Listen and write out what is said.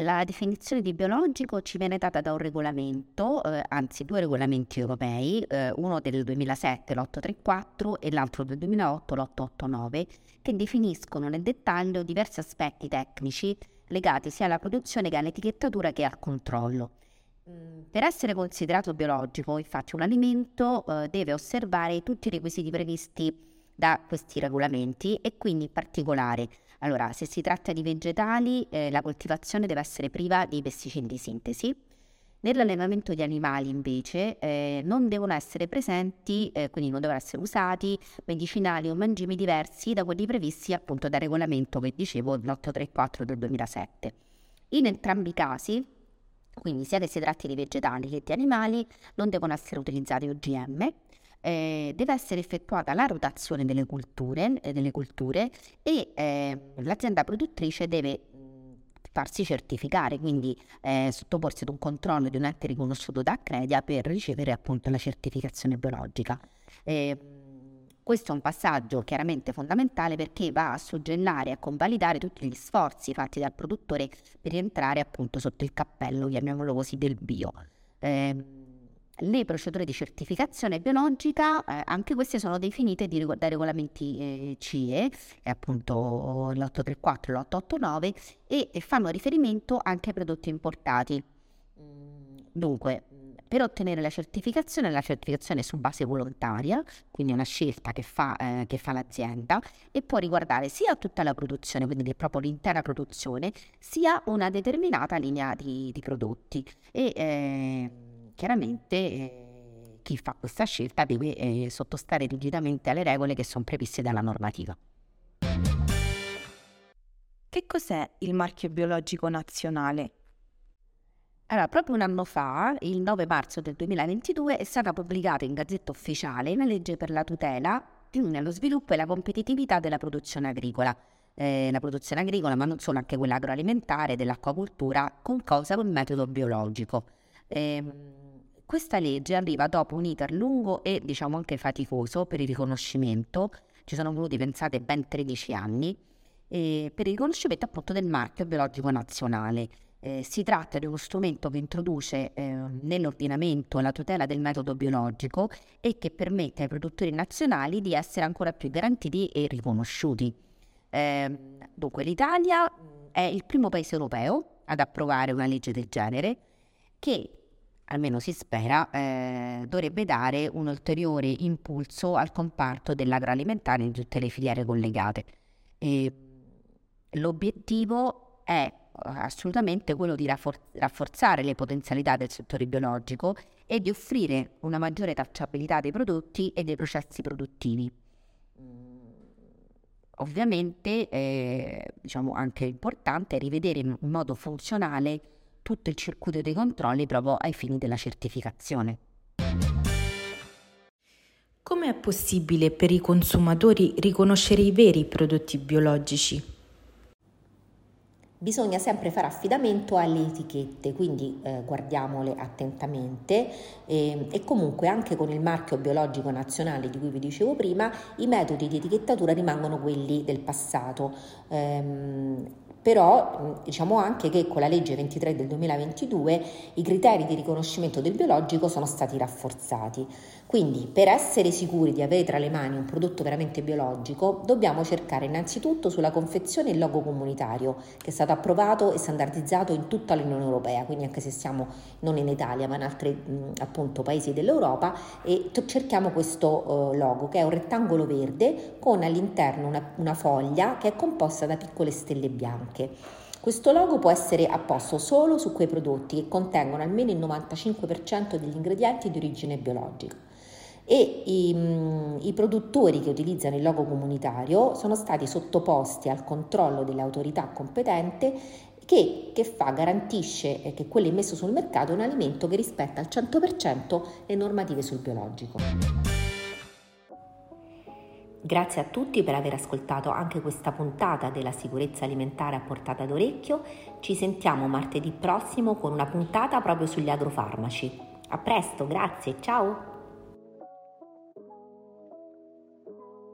La definizione di biologico ci viene data da un regolamento, eh, anzi due regolamenti europei, eh, uno del 2007, l'834, e l'altro del 2008, l'889, che definiscono nel dettaglio diversi aspetti tecnici legati sia alla produzione che all'etichettatura che al controllo. Mm, per essere considerato biologico, infatti, un alimento eh, deve osservare tutti i requisiti previsti da questi regolamenti e quindi in particolare allora, se si tratta di vegetali, eh, la coltivazione deve essere priva di pesticidi di sintesi. Nell'allevamento di animali invece eh, non devono essere presenti, eh, quindi non devono essere usati medicinali o mangimi diversi da quelli previsti appunto dal regolamento che dicevo l'834 del 2007. In entrambi i casi, quindi sia che si tratti di vegetali che di animali, non devono essere utilizzati OGM eh, deve essere effettuata la rotazione delle culture, eh, delle culture e eh, l'azienda produttrice deve farsi certificare, quindi eh, sottoporsi ad un controllo di un ente riconosciuto da Accredia per ricevere appunto la certificazione biologica. Eh, questo è un passaggio chiaramente fondamentale perché va a suggellare e a convalidare tutti gli sforzi fatti dal produttore per entrare appunto sotto il cappello, chiamiamolo così, del bio. Eh, le procedure di certificazione biologica, eh, anche queste sono definite di, dai regolamenti eh, CE, appunto l'834 e l'889, e, e fanno riferimento anche ai prodotti importati. Dunque, per ottenere la certificazione, la certificazione è su base volontaria, quindi è una scelta che fa, eh, che fa l'azienda e può riguardare sia tutta la produzione, quindi proprio l'intera produzione, sia una determinata linea di, di prodotti. E, eh, chiaramente eh, chi fa questa scelta deve eh, sottostare rigidamente alle regole che sono previste dalla normativa. Che cos'è il marchio biologico nazionale? Allora, proprio un anno fa, il 9 marzo del 2022, è stata pubblicata in Gazzetta Ufficiale la legge per la tutela, lo sviluppo e la competitività della produzione agricola. Eh, la produzione agricola, ma non solo, anche quella agroalimentare, dell'acquacultura, con cosa con metodo biologico. Eh, questa legge arriva dopo un iter lungo e diciamo anche faticoso per il riconoscimento, ci sono voluti pensate ben 13 anni, eh, per il riconoscimento appunto del marchio biologico nazionale. Eh, si tratta di uno strumento che introduce eh, nell'ordinamento la tutela del metodo biologico e che permette ai produttori nazionali di essere ancora più garantiti e riconosciuti. Eh, dunque l'Italia è il primo paese europeo ad approvare una legge del genere che almeno si spera, eh, dovrebbe dare un ulteriore impulso al comparto dell'agroalimentare in tutte le filiere collegate. E l'obiettivo è assolutamente quello di raffor- rafforzare le potenzialità del settore biologico e di offrire una maggiore tracciabilità dei prodotti e dei processi produttivi. Ovviamente, eh, diciamo anche importante rivedere in modo funzionale tutto il circuito dei controlli proprio ai fini della certificazione. Come è possibile per i consumatori riconoscere i veri prodotti biologici? Bisogna sempre fare affidamento alle etichette, quindi eh, guardiamole attentamente eh, e comunque anche con il marchio biologico nazionale di cui vi dicevo prima i metodi di etichettatura rimangono quelli del passato. Ehm, però diciamo anche che con la legge 23 del 2022 i criteri di riconoscimento del biologico sono stati rafforzati. Quindi per essere sicuri di avere tra le mani un prodotto veramente biologico dobbiamo cercare innanzitutto sulla confezione il logo comunitario che è stato approvato e standardizzato in tutta l'Unione Europea, quindi anche se siamo non in Italia ma in altri appunto paesi dell'Europa e cerchiamo questo uh, logo che è un rettangolo verde con all'interno una, una foglia che è composta da piccole stelle bianche. Questo logo può essere apposto solo su quei prodotti che contengono almeno il 95% degli ingredienti di origine biologica. e i, mm, i, produttori che utilizzano il logo comunitario sono stati sottoposti al controllo delle autorità competenti che, che fa, garantisce che quello immesso sul mercato è un alimento che rispetta al 100% le normative sul biologico. Grazie a tutti per aver ascoltato anche questa puntata della sicurezza alimentare a portata d'orecchio. Ci sentiamo martedì prossimo con una puntata proprio sugli agrofarmaci. A presto, grazie, ciao!